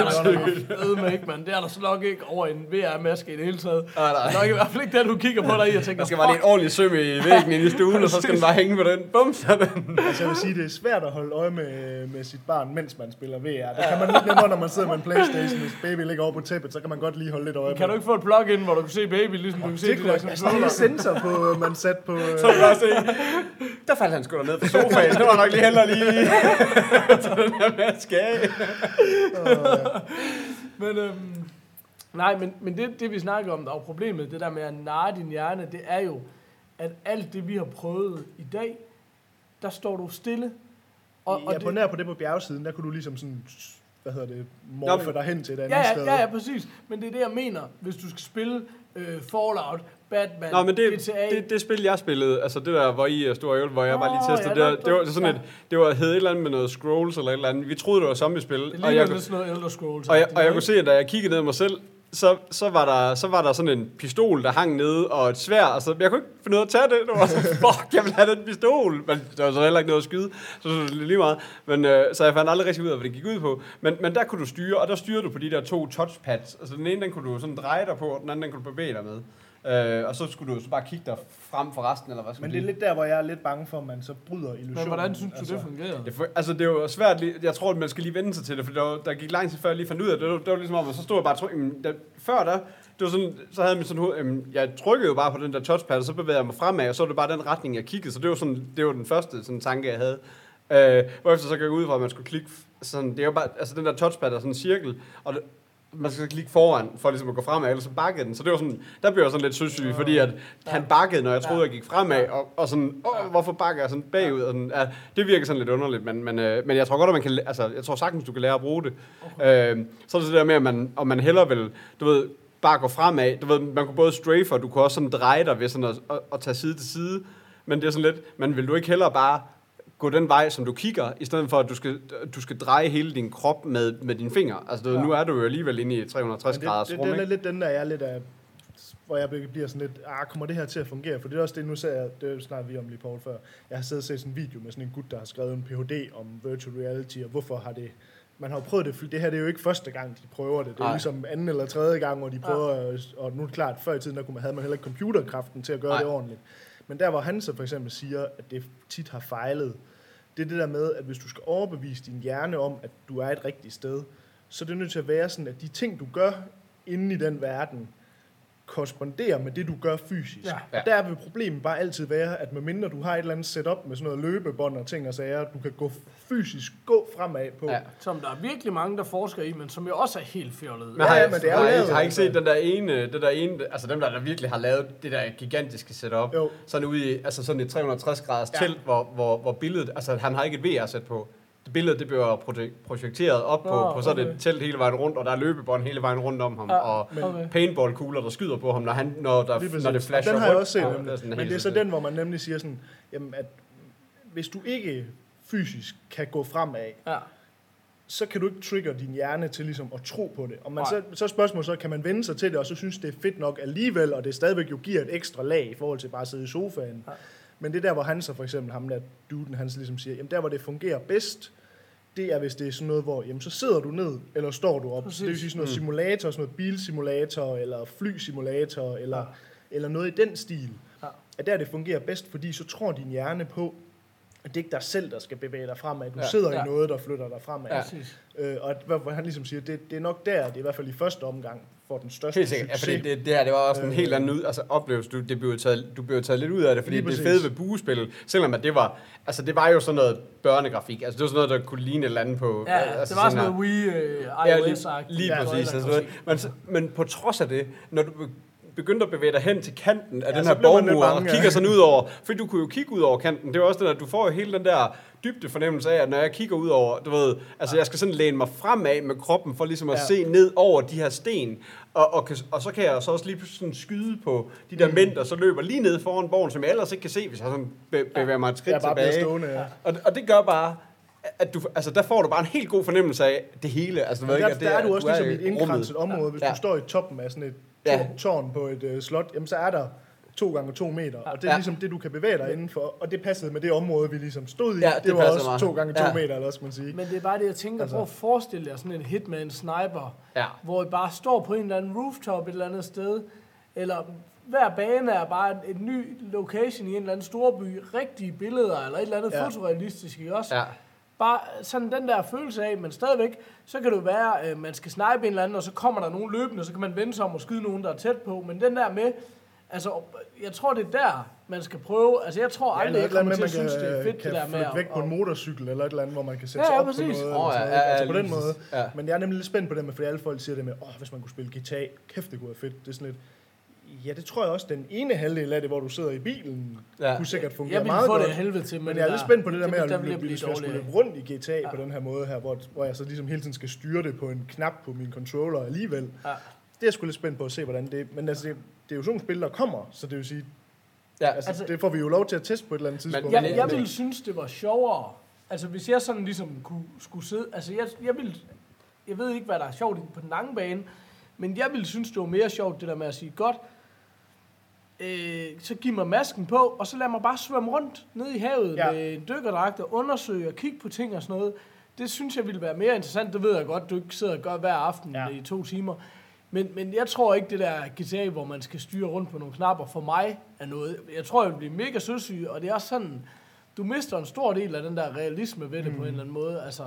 der med ikke, mand. Det er der så nok ikke over en VR-maske i det hele taget. Nej, nej. Det er nok i hvert fald ikke det, du kigger på dig i og tænker, Der skal bare lige en ordentlig søm i væggen inde i stuen, og så skal den bare hænge på den. Bum, så den. Altså jeg vil sige, det er svært at holde øje med, med sit barn, mens man spiller VR. Det kan man lidt nemmere, når man sidder med en Playstation. Hvis baby ligger over på tæppet, så kan man godt lige holde lidt øje Kan du med. ikke få et plug-in, hvor du kan se baby, ligesom du kan se det de kunne der jeg, altså, det er controller? sensor på, man sat på... øh, Så kan se. Der faldt han sgu da ned på sofaen. Det var nok lige hellere lige *laughs* tage den her maske af. *laughs* Men, øhm, nej, men, men det, det, vi snakker om, der er problemet, det der med at narre din hjerne, det er jo, at alt det, vi har prøvet i dag, der står du stille. Og, ja, og på nær på det på bjergsiden, der kunne du ligesom sådan, hvad hedder det, morfe dig hen til et andet ja, sted. ja, ja, ja, præcis. Men det er det, jeg mener. Hvis du skal spille øh, Fallout, Batman, Nå, men det, GTA... det, det spil, jeg spillede, altså det der, hvor I øh, stod og øvede, hvor jeg bare lige testede, ja, det, der- det var der- sådan et, det var hed et eller andet med noget scrolls eller et eller andet. Vi troede, det var zombie-spil. det og jeg, sådan noget Elder Scrolls. og jeg, og jeg kunne se, at da jeg kiggede ned mig selv, så, så, var der, så var der sådan en pistol, der hang nede, og et svær, og så, jeg kunne ikke finde ud af at tage det. Det var så, *laughs* fuck, jeg vil have den pistol. Men der var så heller ikke noget at skyde, så det var lige meget. Men, øh, så jeg fandt aldrig rigtig ud af, hvad det gik ud på. Men, men der kunne du styre, og der styrede du på de der to touchpads. Altså den ene, den kunne du sådan dreje dig på, og den anden, den kunne du bevæge dig med. Øh, og så skulle du så bare kigge dig frem for resten, eller hvad skal Men man det er lidt der, hvor jeg er lidt bange for, at man så bryder illusionen. Men hvordan synes du, det fungerede? Det, for, altså, det var svært lige, jeg tror, at man skal lige vende sig til det, for der, var- der gik lang tid før, jeg lige fandt ud af det. Det var, det var ligesom om, at så stod jeg bare og tryk, der, før der, det var sådan, så havde jeg sådan hoved, jeg trykkede jo bare på den der touchpad, og så bevægede jeg mig fremad, og så var det bare den retning, jeg kiggede. Så det var, sådan, det var den første sådan, tanke, jeg havde. Øh, hvorefter så gik jeg ud fra, at man skulle klikke, sådan, det er jo bare, altså den der touchpad er sådan en cirkel, og det, man skal klikke foran, for ligesom at gå fremad, ellers så bakkede den. Så det var sådan, der blev jeg sådan lidt søsyg, fordi at han bakkede, når jeg troede, jeg gik fremad, og, og sådan, åh, hvorfor bakker jeg sådan bagud? Og sådan, ja, det virker sådan lidt underligt, men, men, øh, men jeg tror godt, at man kan, altså, jeg tror sagtens, du kan lære at bruge det. Okay. Øh, så er det det der med, at man, om man hellere vil, du ved, bare gå fremad. Du ved, man kunne både strafe, og du kunne også sådan dreje dig ved sådan at, at, at tage side til side. Men det er sådan lidt, men vil du ikke hellere bare gå den vej, som du kigger, i stedet for, at du skal, du skal dreje hele din krop med, med dine fingre. Altså, Ja. nu er du jo alligevel inde i et 360 Men det, graders det, rum, det, er ikke? lidt den der, jeg er lidt af, hvor jeg bliver sådan lidt, ah, kommer det her til at fungere? For det er også det, nu ser jeg, det snakker vi om lige Paul før, jeg har siddet og set sådan en video med sådan en gut, der har skrevet en Ph.D. om virtual reality, og hvorfor har det, man har jo prøvet det, for det her det er jo ikke første gang, de prøver det. Det er Nej. ligesom anden eller tredje gang, hvor de prøver, ja. og nu er det klart, før i tiden, der kunne man, havde man heller ikke computerkraften til at gøre Nej. det ordentligt. Men der, hvor han så for eksempel siger, at det tit har fejlet, det er det der med, at hvis du skal overbevise din hjerne om, at du er et rigtigt sted, så er det nødt til at være sådan, at de ting, du gør inde i den verden, korresponderer med det, du gør fysisk. Ja. Og der vil problemet bare altid være, at medmindre du har et eller andet setup med sådan noget løbebånd og ting og sager, du kan gå fysisk gå fremad på. Ja. Som der er virkelig mange, der forsker i, men som jo også er helt fjollet. Men har, Ja, jeg, men det er jo har, lavet, I, har I ikke set den der ene, det der ene, altså dem der, der virkelig har lavet det der gigantiske setup, Jo. sådan ude i, altså sådan et 360 graders Ja. telt, hvor, hvor, hvor billedet, altså han har ikke et VR-sæt på. Det billede, det bliver proje- projekteret op på, Nå, på sådan okay. et telt hele vejen rundt, og der er løbebånd hele vejen rundt om ham, Ja, og okay. paintballkugler, der skyder på ham, når, han, når, der, Lige når det flasher Den har jeg rundt. også set, Ja, nemlig. sådan men det er så den, hvor man nemlig siger sådan, jamen at hvis du ikke fysisk kan gå fremad, Ja. så kan du ikke trigger din hjerne til ligesom at tro på det. Og man, Nej. så, så spørgsmålet så, kan man vende sig til det, og så synes det er fedt nok alligevel, og det stadigvæk jo giver et ekstra lag i forhold til bare at sidde i sofaen. Ja. Men det er der, hvor han så for eksempel, ham der duden, han så ligesom siger, jamen der, hvor det fungerer bedst, det er, hvis det er sådan noget, hvor jamen, så sidder du ned, eller står du op. Præcis. Det vil sige sådan noget simulator, sådan noget bilsimulator, eller flysimulator, eller, ja. eller noget i den stil. Ja. At der det fungerer bedst, fordi så tror din hjerne på, det er ikke dig selv, der skal bevæge dig fremad. Du Ja. sidder Ja. i noget, der flytter dig fremad. Ja. Præcis. Øh, og at- hvad, hvad han ligesom siger, det, det er nok der, det er i hvert fald i første omgang, får den største Helt sikkert. Ja, succes. fordi det, det her, det var også en Øh. helt anden ud, altså oplevelse. Du, det blev jo taget, du blev jo taget lidt ud af det, fordi det fede ved buespillet, selvom at det var, altså det var jo sådan noget børnegrafik, altså det var sådan noget, der kunne ligne et eller andet på... Ja, altså det var sådan noget Wii, øh, Ja, lige, lige Ja, præcis. eller Altså, noget. grafik. men, men på trods af det, når du begyndte at bevæge dig hen til kanten af Ja, den her borgmur, og ja. kigger sådan ud over, fordi du kunne jo kigge ud over kanten, det var også det der, du får jo hele den der dybde fornemmelse af, at når jeg kigger ud over, du ved, altså jeg skal sådan læne mig fremad med kroppen, for ligesom at Ja. se ned over de her sten, og, og, og så kan jeg så også lige sådan skyde på de Mm. der mænd, der så løber lige ned foran borgen, som jeg ellers ikke kan se, hvis jeg sådan be- bevæger mig et skridt Jeg tilbage. stående, ja. Og, og det gør bare, at du, altså der får du bare en helt god fornemmelse af det hele. Altså, ved Men ikke, der, at der er du også du ligesom i et rummet. indkranset område. Hvis Ja. du står i toppen af sådan et Ja. tårn, på et uh, slot, jamen så er der to gange to meter, og det er Ja. ligesom det, du kan bevæge dig indenfor, og det passede med det område, vi ligesom stod i. Ja, det, det var også meget. to gange to Ja. meter, eller skal man sige. Men det er bare det, jeg tænker, Altså. prøv at forestille jer sådan en hitman sniper, Ja. hvor I bare står på en eller anden rooftop et eller andet sted, eller hver bane er bare et, et ny location i en eller anden storby, rigtige billeder, eller et eller andet Ja. ja. fotorealistisk, ikke også? Ja. Bare sådan den der følelse af, men stadigvæk, så kan det jo være, at man skal snipe en eller anden, og så kommer der nogen løbende, og så kan man vende sig om og skyde nogen, der er tæt på. Men den der med, altså, jeg tror, det er der, man skal prøve. Altså, jeg tror Ja, aldrig, eller jeg kommer til at synes, det er fedt, det der med at... væk på en motorcykel, eller et eller andet, hvor man kan sætte Ja, sig ja, op på præcis. noget. Åh, eller ja, noget. ja, ja, altså på den måde. Ja. Men jeg er nemlig lidt spændt på det med, fordi alle folk siger det med, åh, hvis man kunne spille guitar, kæft, det kunne være fedt. Det er sådan lidt, ja, det tror jeg også, den ene halvdel af det, hvor du sidder i bilen, Ja. kunne sikkert fungere Jeg meget få godt. det af helvede til, Men jeg er lidt spændt på det der med at der vil jeg blive hvis jeg skulle løbe rundt i GTA ja. på den her måde her, hvor, hvor jeg så ligesom hele tiden skal styre det på en knap på min controller alligevel. Ja. Det er jeg sgu lidt spændt på at se, hvordan det Men altså, det, det er jo sådan nogle spil, der kommer, så det vil sige, Ja. altså, Altså- det får vi jo lov til at teste på et eller andet tidspunkt. Jeg, Men- jeg ville synes, det var sjovere. Altså, hvis jeg sådan ligesom kunne, skulle sidde... Altså, jeg, jeg ville... Jeg ved ikke, hvad der er sjovt på den lange bane, men jeg ville synes, det var mere sjovt, det der med at sige, godt, øh, så giv mig masken på, og så lad mig bare svømme rundt ned i havet Ja. med en dykkerdragt og undersøge og kigge på ting og sådan noget. Det synes jeg ville være mere interessant. Det ved jeg godt, du ikke sidder og gør hver aften Ja. ja. i to timer. Men, men jeg tror ikke, det der GTA, hvor man skal styre rundt på nogle knapper, for mig er noget. Jeg tror, jeg vil blive mega søsyg, og det er også sådan, du mister en stor del af den der realisme ved det mm. på en eller anden måde. Altså,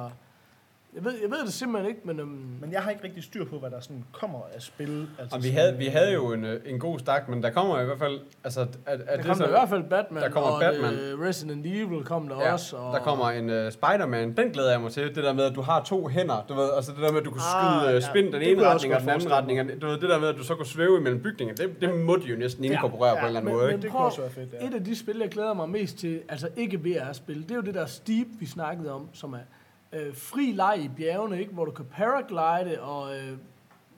jeg ved, jeg ved det simpelthen ikke, men... Øhm, Men jeg har ikke rigtig styr på, hvad der sådan kommer af spil. Altså Og vi havde, vi øh, havde jo en, øh, en god stak, men der kommer i hvert fald, altså, at, at der det kom så, i hvert fald Batman, der kommer og Batman. øh, Resident Evil kom der ja, også. Og, der kommer en uh, Spider-Man, den glæder jeg mig til. Det der med, at du har to hænder, du ved, altså det der med, at du kan Ah, skyde ja. uh, spind den Det ene kunne retning og den anden retning. og Du ved, det der med, at du så kan svæve imellem bygninger, det, det må de jo næsten inkorporere på en eller anden men, måde, men ikke? Det kunne også være fedt, ja. Et af de spil, jeg glæder mig mest til, altså ikke VR-spil, det er jo det der Steep, vi snakkede om, som er øh, fri leg i bjergene, ikke? hvor du kan paraglide og øh,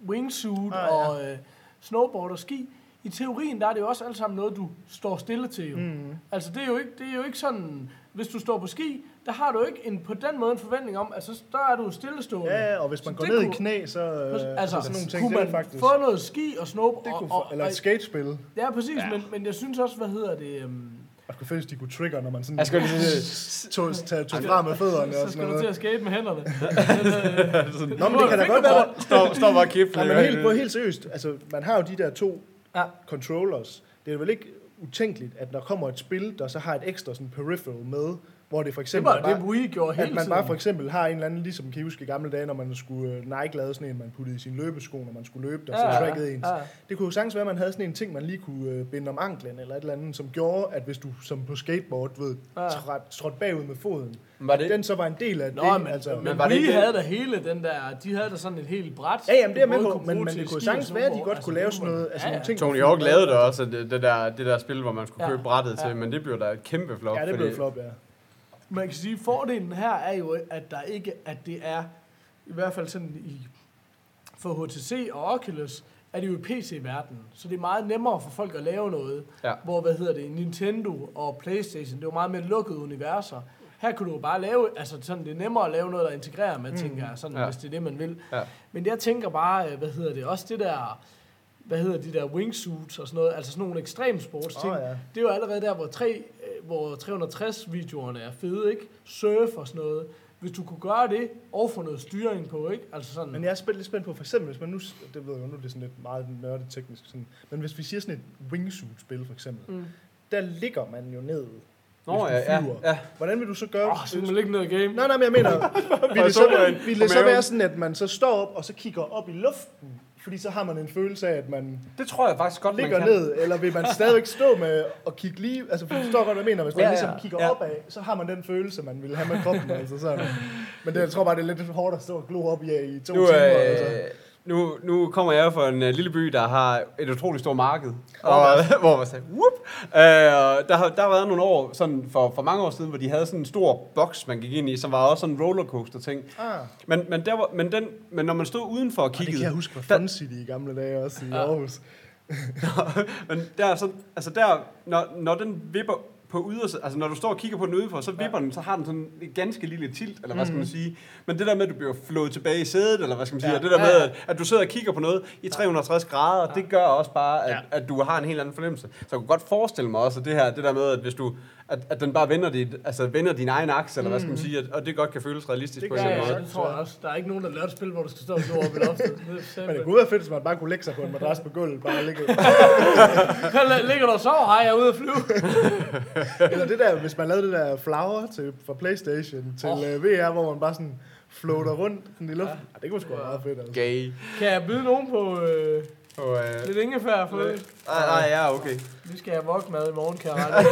wingsuit Ah, ja. og øh, snowboard og ski. I teorien, der er det jo også alt sammen noget, du står stille til jo. Mm. Altså det er, jo ikke, det er jo ikke sådan, hvis du står på ski, der har du ikke en, på den måde en forventning om, altså der er du stillestående. Ja, og hvis man Så går det ned i kunne- knæ, så øh, altså, altså, sådan nogle ting, kunne det man faktisk... få noget ski og snowboard? det og, kunne, og, få- eller og, et skatespil. Ja, præcis, ja. Men, men jeg synes også, hvad hedder det... Um, Og kunne fedt, de kunne trigger, når man sådan Jeg skal lige *laughs* tog, tog, tog frem med fødderne og så sådan skal du til at skate med hænderne. *laughs* Nå, men det kan da godt være, står, står bare kæft. Nej, men helt, prøv helt seriøst. Altså, man har jo de der to Ja. controllers. Det er vel ikke utænkeligt, at der kommer et spil, der så har et ekstra sådan peripheral med, hvor det for Det eksempel var bare, det, Wii gjorde hele at man tiden. bare for eksempel har en eller anden, ligesom kan I huske i gamle dage, når man skulle, øh, Nike lavede sådan en, man puttede i sin løbesko, når man skulle løbe, der Ja, så ja, trackede ens. ja. Det kunne jo sagtens være, at man havde sådan en ting, man lige kunne øh, binde om anklen, eller et eller andet, som gjorde, at hvis du som på skateboard, ved, Ja. trådte tråd bagud med foden, Var det, den så var en del af Nå, det. men, altså, men, Men var det Wii det- havde da hele den der, de havde da sådan et helt bræt. Ja, jamen det er med på, kunne men, men det kunne sagtens være, at de godt Altså, kunne lave det sådan noget, altså ja, ja. ting. Tony Hawk lavede det også, det, det, der, det der spil, hvor man skulle købe brættet til, men det blev da et kæmpe flop. Ja, det blev flop, ja. Man kan sige, fordelen her er jo, at der ikke, at det er, i hvert fald sådan i, for HTC og Oculus, er det jo PC-verdenen. Så det er meget nemmere for folk at lave noget. Ja. Hvor, hvad hedder det, Nintendo og Playstation, det er jo meget mere lukkede universer. Her kan du jo bare lave, altså sådan, det er nemmere at lave noget, der integrerer med, mm. tænker jeg, sådan, Ja. hvis det er det, man vil. Ja. Men jeg tænker bare, øh, hvad hedder det, også det der, hvad hedder de der wingsuits og sådan noget, altså sådan nogle ekstremsportsting. Åh, ja. Det er jo allerede der, hvor, 3, øh, hvor 360-videoerne er fede, ikke? Surf og sådan noget. Hvis du kunne gøre det, og få noget styring på, ikke? Altså sådan... Men jeg er spændt, lidt spændt på, for eksempel, hvis man nu, det ved jeg jo, nu er det sådan lidt meget nørdet teknisk, sådan, men hvis vi siger sådan et wingsuit-spil, for eksempel, Mm. der ligger man jo ned Nå, hvis ja, ja, flyver. ja. Hvordan vil du så gøre? Åh, så må man ligge ned i game. Nej, nej, men jeg mener, *laughs* vil det så, vil det så være sådan, at man så står op, og så kigger op i luften? Fordi så har man en følelse af, at man Det tror jeg faktisk godt, man ligger kan. ned, eller vil man stadigvæk stå med og kigge lige, altså for du forstår godt, hvad jeg mener, hvis man Ja, ja, ligesom kigger ja. opad, så har man den følelse, man vil have med kroppen, altså sådan. Men det, jeg tror bare, det er lidt hårdt at stå og glo op i, i to Nu, timer, altså. Nu, nu kommer jeg fra en uh, lille by, der har et utroligt stort marked. Og, *laughs* hvor man sagde, whoop! Uh, der, har, der har været nogle år, sådan for, for mange år siden, hvor de havde sådan en stor boks, man gik ind i, som var også sådan en rollercoaster ting. Ah, Men, men, der var, men, den, men når man stod udenfor og det kiggede... kan jeg huske fra Fun City i gamle dage også i Aarhus. *laughs* men der er så, altså der, når, når den vipper på ydersiden, altså når du står og kigger på den udenfor, så vipper den, så har den sådan et ganske lille tilt, eller hvad skal man sige. Men det der med, at du bliver flået tilbage i sædet, eller hvad skal man sige, Ja. og det der Ja, med, ja. at, at du sidder og kigger på noget i 360 grader, det gør også bare, at, Ja. at du har en helt anden fornemmelse. Så jeg kunne godt forestille mig også, at det her, det der med, at hvis du, at, at den bare vender, dit, altså vender din egen akse, eller hvad skal man sige, at, og det godt kan føles realistisk Det på en eller anden måde. det tror jeg også. Der er ikke nogen, der laver et spil, hvor du skal stå og slå op i loftet. Er *laughs* Men det kunne være fedt, hvis man bare kunne lægge sig på en madras på gulvet, bare ligge. *laughs* Ligger du og sover, hej, jeg er ude at flyve. *laughs* Eller det der, hvis man lavede det der flower til, fra Playstation til oh. VR, hvor man bare sådan floater rundt sådan i luften. Ja. det kunne sgu være meget fedt, altså. Gay. Kan jeg byde nogen på øh, Og, øh, lidt ingefær for det? nej, nej, ja, okay. Vi skal have vokmad i morgen, kan jeg *laughs* regne.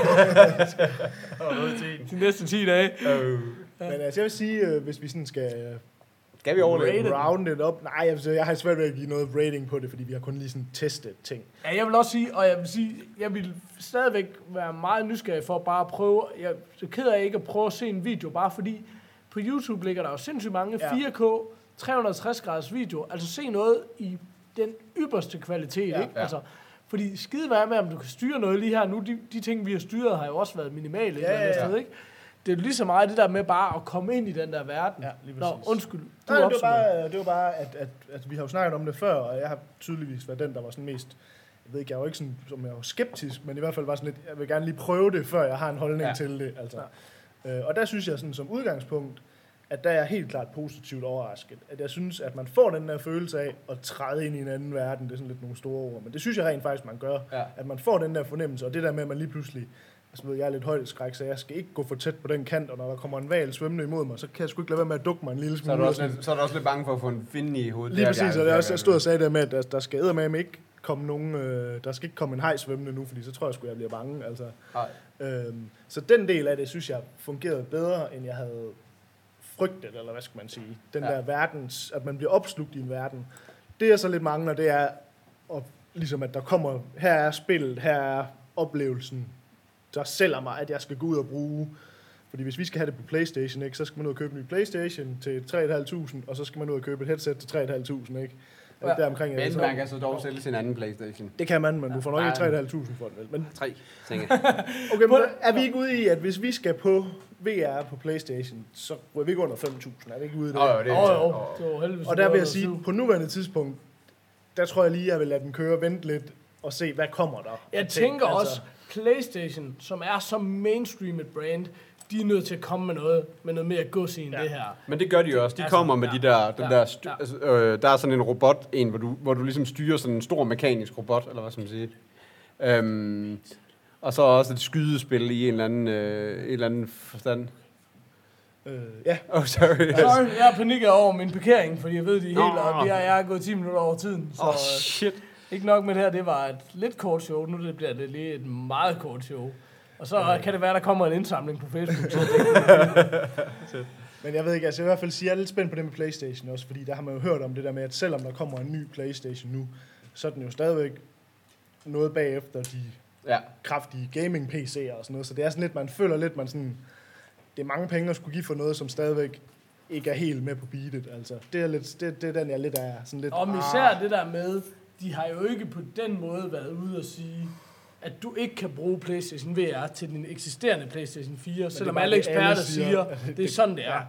De næste 10 dage. Øh, Men altså, jeg vil sige, øh, hvis vi sådan skal skal vi overleve? Rated. round it up. Nej, jeg, sige, jeg har svært ved at give noget rating på det, fordi vi har kun lige sådan testet ting. Ja, jeg vil også sige, og jeg vil sige, jeg vil stadigvæk være meget nysgerrig for bare at prøve, jeg er ked af ikke at prøve at se en video, bare fordi på YouTube ligger der jo sindssygt mange Ja. 4K 360 graders video, altså se noget i den ypperste kvalitet, Ja. ikke? Ja. Altså, fordi skide være med, om du kan styre noget lige her nu, de, de ting, vi har styret, har jo også været minimale Ja, ja, ja. sted, ikke? Det er jo lige så meget det der med bare at komme ind i den der verden. Ja, lige Nå, præcis. undskyld. Du Nej, det var bare, det var bare at, at, at, vi har jo snakket om det før, og jeg har tydeligvis været den, der var sådan mest... Jeg ved ikke, jeg var ikke sådan, som jeg var skeptisk, men i hvert fald var sådan lidt, jeg vil gerne lige prøve det, før jeg har en holdning ja. til det. Altså. Ja. Øh, og der synes jeg sådan som udgangspunkt, at der er jeg helt klart positivt overrasket. At jeg synes, at man får den der følelse af at træde ind i en anden verden. Det er sådan lidt nogle store ord, men det synes jeg rent faktisk, man gør. Ja. At man får den der fornemmelse, og det der med, at man lige pludselig Altså, ved, jeg er lidt højdeskræk, så jeg skal ikke gå for tæt på den kant, og når der kommer en val svømmende imod mig, så kan jeg sgu ikke lade være med at dukke mig en lille Så smule. er, du og også lidt, så er du også lidt bange for at få en finde i hovedet. Lige Det præcis, og det er også, jeg- stod og sagde der med, at der, der skal med ikke komme nogen, øh, der skal ikke komme en hej svømmende nu, fordi så tror jeg sgu, jeg bliver bange. Altså. Nej. Øhm, så den del af det, synes jeg, fungerede bedre, end jeg havde frygtet, eller hvad skal man sige. Den Ja. der verdens, at man bliver opslugt i en verden. Det jeg så lidt mangler, det er, at, ligesom at der kommer, her er spillet, her er oplevelsen, der sælger mig, at jeg skal gå ud og bruge fordi hvis vi skal have det på Playstation, ikke, så skal man ud og købe en ny Playstation til 3.500, og så skal man ud og købe et headset til 3.500, ikke? Ja. Der omkring, Men man kan så dog sælge sin anden Playstation. det kan man, men du får nok ikke 3.500 for det, vel? Men, Tre, tænker *laughs* jeg. okay, men er vi ikke ude i, at hvis vi skal på VR på Playstation, så er vi ikke under 5.000? Er vi ikke ude i det? Jo, det er det var heldigvis Og der vil jeg sige, på nuværende tidspunkt, der tror jeg lige, jeg vil lade den køre, vente lidt og se, hvad kommer der. Jeg tænker Altså, også, PlayStation, som er så mainstream et brand, de er nødt til at komme med noget, med noget mere gods i end Ja. det her. Men det gør de jo også. De Altså, kommer med ja. de der, den Ja. der, styr, Ja. altså, øh, der er sådan en robot, en, hvor du, hvor du ligesom styrer sådan en stor mekanisk robot, eller hvad skal man sige. Øhm, og så også et skydespil i en eller anden, øh, en eller anden forstand. øh, ja, Oh, sorry. Sorry, jeg er panik over min parkering, fordi jeg ved, de er helt, Nå. og jeg, jeg er gået 10 minutter over tiden. Så oh, øh, shit. ikke nok med det her, det var et lidt kort show, nu det bliver det lige et meget kort show. Og så kan det være, der kommer en indsamling på Facebook. *laughs* Men jeg ved ikke, altså i hvert fald sige, jeg er lidt spændt på det med Playstation også, fordi der har man jo hørt om det der med, at selvom der kommer en ny Playstation nu, så er den jo stadigvæk noget bagefter de Ja. kraftige gaming-PC'er og sådan noget, så det er sådan lidt, man føler lidt, man sådan, det er mange penge at skulle give for noget, som stadigvæk ikke er helt med på beatet, altså. Det er, lidt, det, det er den, jeg lidt er sådan lidt... og især det der med, de har jo ikke på den måde været ude og sige, at du ikke kan bruge PlayStation VR til din eksisterende PlayStation 4, selvom alle det, alle eksperter siger. siger, *laughs* det er sådan, det er.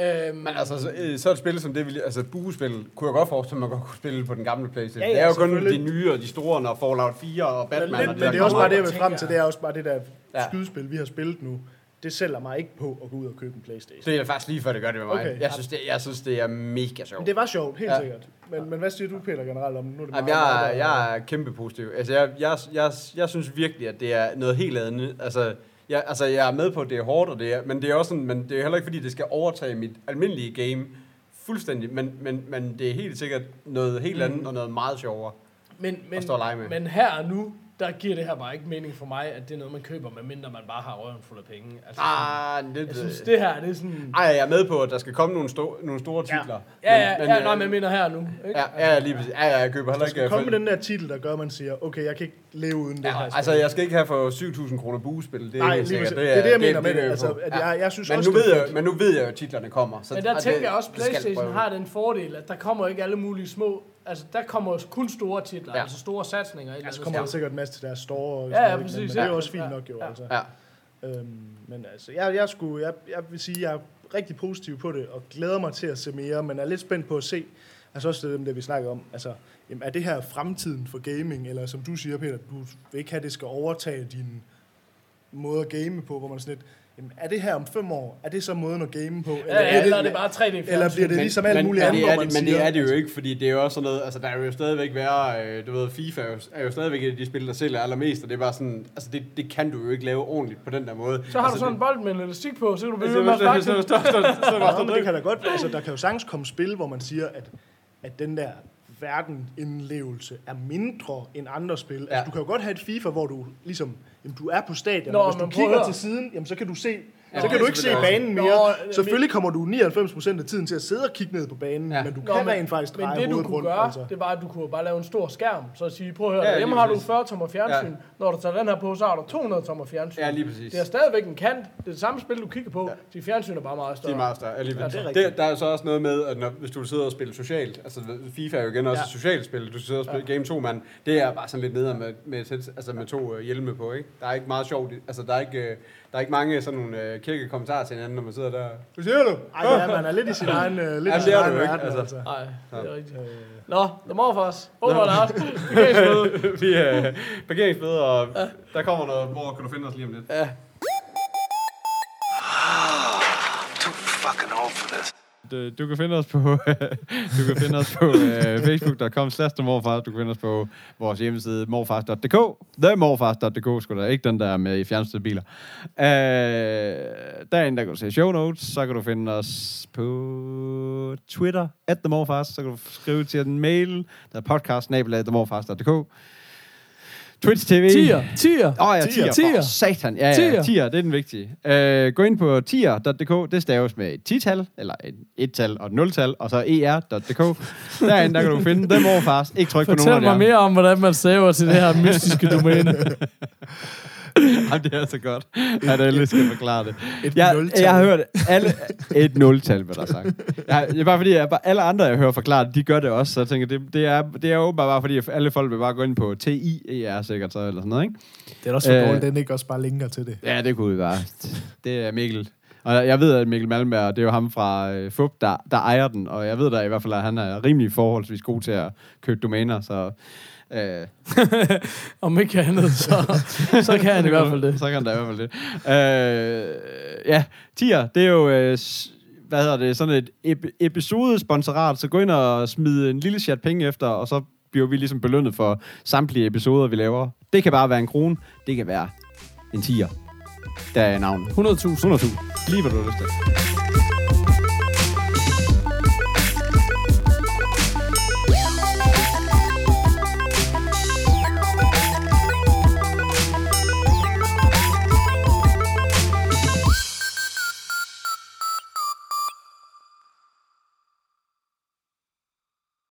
Øhm, Men altså, så, øh, så et spil som det, vi, altså buespil, kunne jeg godt forestille mig, at man godt kunne spille på den gamle Playstation. Ja, Ja, det er jo kun de nye og de store, når Fallout 4 og Batman Men, og men der det er også bare det, jeg vil frem til, jeg. det er også bare det der Ja. skydespil, vi har spillet nu. Det sælger mig ikke på at gå ud og købe en Playstation. Det er faktisk lige før det gør det med mig. Okay. Jeg, synes, det, jeg synes, det er mega sjovt. Men det var sjovt, helt Ja. sikkert. Men, men hvad siger du, Peter, generelt om det? Nu er det Jamen, meget- jeg, meget- jeg er kæmpe positiv. Altså, jeg, jeg, jeg, jeg synes virkelig, at det er noget helt andet. Altså, Ja, altså, jeg er med på, at det er hårdt, og det er, men det er også sådan, men det er heller ikke, fordi det skal overtage mit almindelige game fuldstændig, men, men, men det er helt sikkert noget helt andet og noget meget sjovere. Men, men, stå og lege med. men her og nu, der giver det her bare ikke mening for mig, at det er noget, man køber, medmindre man bare har røven fuld af penge. Altså, Ah, det, jeg synes, det her, det er sådan... Ej, jeg er med på, at der skal komme nogle, sto- nogle store titler. Ja, ja, Men- ja, men, nej, øh, men jeg mener her nu. Ikke? Ja, ja, lige præcis. Ja, ja, jeg køber heller Der ikke... skal komme den der titel, der gør, at man siger, okay, jeg kan ikke leve uden det her. Ja, altså, jeg skal ikke have for 7.000 kroner buespil. Det er Nej, helt lige sikkert. præcis. Det er det, jeg mener med er det. Altså, at jeg- jeg synes men også, nu det er ved jeg. Men nu ved jeg jo, at titlerne kommer. Så, Men der tænker det- jeg også, det jeg Playstation har den fordel, at der kommer ikke alle mulige små... Altså, der kommer jo kun store titler, Ja. altså store satsninger. Ja, så kommer der sikkert en masse til deres store. Og Ja, ja, præcis, Men, men det er jo også fint Ja, nok, jo. ja. Altså. Ja. Øhm, men altså, jeg, jeg, skulle, jeg, jeg vil sige, jeg er rigtig positiv på det, og glæder mig til at se mere, men er lidt spændt på at se, altså også det, det vi snakker om, altså, jamen, er det her fremtiden for gaming, eller som du siger, Peter, du vil ikke have, at det skal overtage din måde at game på, hvor man sådan lidt, jamen, er det her om fem år, er det så måden at game på? Ja, ja, eller er det bare 3D eller bliver det ligesom alt men, muligt men, andet, det hvor er, man det, men siger, det er det jo ikke, fordi det er jo også sådan noget, altså der vil jo stadigvæk være, øh, du ved, FIFA er jo, er jo stadigvæk et af de spil, der sælger allermest, og det er bare sådan, altså det, det kan du jo ikke lave ordentligt på den der måde. Så har altså, du sådan en bold med en elastik på, så kan du det, blive ved med at men det kan da godt, altså der kan jo sagtens komme spil, hvor man siger, at, at den der verdenindlevelse er mindre end andre spil. Altså, Ja. du kan jo godt have et FIFA, hvor du ligesom, jamen, du er på stadion, Nå, og hvis du kigger til siden, jamen, så kan du se, Ja, så kan du ikke se banen mere. Nå, men- Selvfølgelig kommer du 99% af tiden til at sidde og kigge ned på banen, Ja. men du Nå, kan men- rent faktisk Men dreje det du kunne rundt. gøre, altså. det var, at du kunne bare lave en stor skærm. Så at sige, prøv at høre, Ja, lige hjemme har du præcis. 40 tommer fjernsyn. Ja. Når du tager den her på, så har du 200 tommer fjernsyn. Ja, lige præcis. Det er stadigvæk en kant. Det er det samme spil, du kigger på. Ja. De fjernsyn er bare meget De større. er meget større. Ja, det er det der er så også noget med, at når, hvis du sidder og spiller socialt, altså FIFA er jo igen også Ja. et socialt spil, du sidder og spiller ja. Game 2, mand, det er bare sådan lidt nedad med, med, med, altså med to uh, hjelme på, ikke? Der er ikke meget sjovt, altså der er ikke, øh, der er ikke mange sådan nogle uh, kirke kommentarer til hinanden, når man sidder der. Hvad siger du? Ej, ja, man er lidt i sin egen, uh, lidt Ja, i det sin egen jo ikke, verden, altså. altså. Nej, det er rigtigt. Øh, Nå, The Morfars. Over Lars. Parkeringsmøde. *laughs* Vi er parkeringsmøde, og der kommer noget, hvor kan du finde os lige om lidt? Ja. Too fucking old for this. Du, øh, du kan finde os på, *laughs* du kan finde os på uh, facebook.com slash morfars. Du kan finde os på vores hjemmeside morfars.dk. Themorfars.dk, skulle der ikke den der med i fjernstede biler. Uh, derinde, der kan du se show notes. Så kan du finde os på Twitter, at themorfars. Så kan du skrive til en mail, der er podcast, themorfars.dk. Twitch TV. Tier. Tier. Åh oh, ja, tier. Tier. For satan. Ja, ja, Tier. tier, det er den vigtige. Uh, gå ind på tier.dk, det staves med et 10-tal, eller et 1-tal og et 0-tal, og så er.dk. Derinde, der kan du finde dem overfars. Ikke tryk på nogen Fortæl af mig dem. mere om, hvordan man saver til det her mystiske domæne. *laughs* *laughs* Jamen, det er så godt, at alle skal forklare det. Et Jeg, nultal. jeg har hørt alle, et 0-tal, hvad der er sagt. Jeg, er bare fordi, jeg, bare, alle andre, jeg hører forklare det, de gør det også. Så jeg tænker, det, det, er, det er åbenbart bare fordi, at alle folk vil bare gå ind på TIER sikkert, så, eller sådan noget, ikke? Det er da også for Øh, dårligt, den ikke også bare linker til det. Ja, det kunne vi bare. Det er Mikkel. Og jeg ved, at Mikkel Malmberg, det er jo ham fra øh, FUP, der, der ejer den. Og jeg ved da i hvert fald, at han er rimelig forholdsvis god til at købe domæner. Så, øh, *laughs* Om ikke andet, så, så kan han i hvert fald det. Så kan han da i hvert fald det. Øh, ja, tier, det er jo... Øh, hvad hedder det, sådan et ep- episodesponsorat, så gå ind og smid en lille chat penge efter, og så bliver vi ligesom belønnet for samtlige episoder, vi laver. Det kan bare være en krone, det kan være en tier. Der er navnet. 100.000. 100.000. Lige hvad du har lyst til.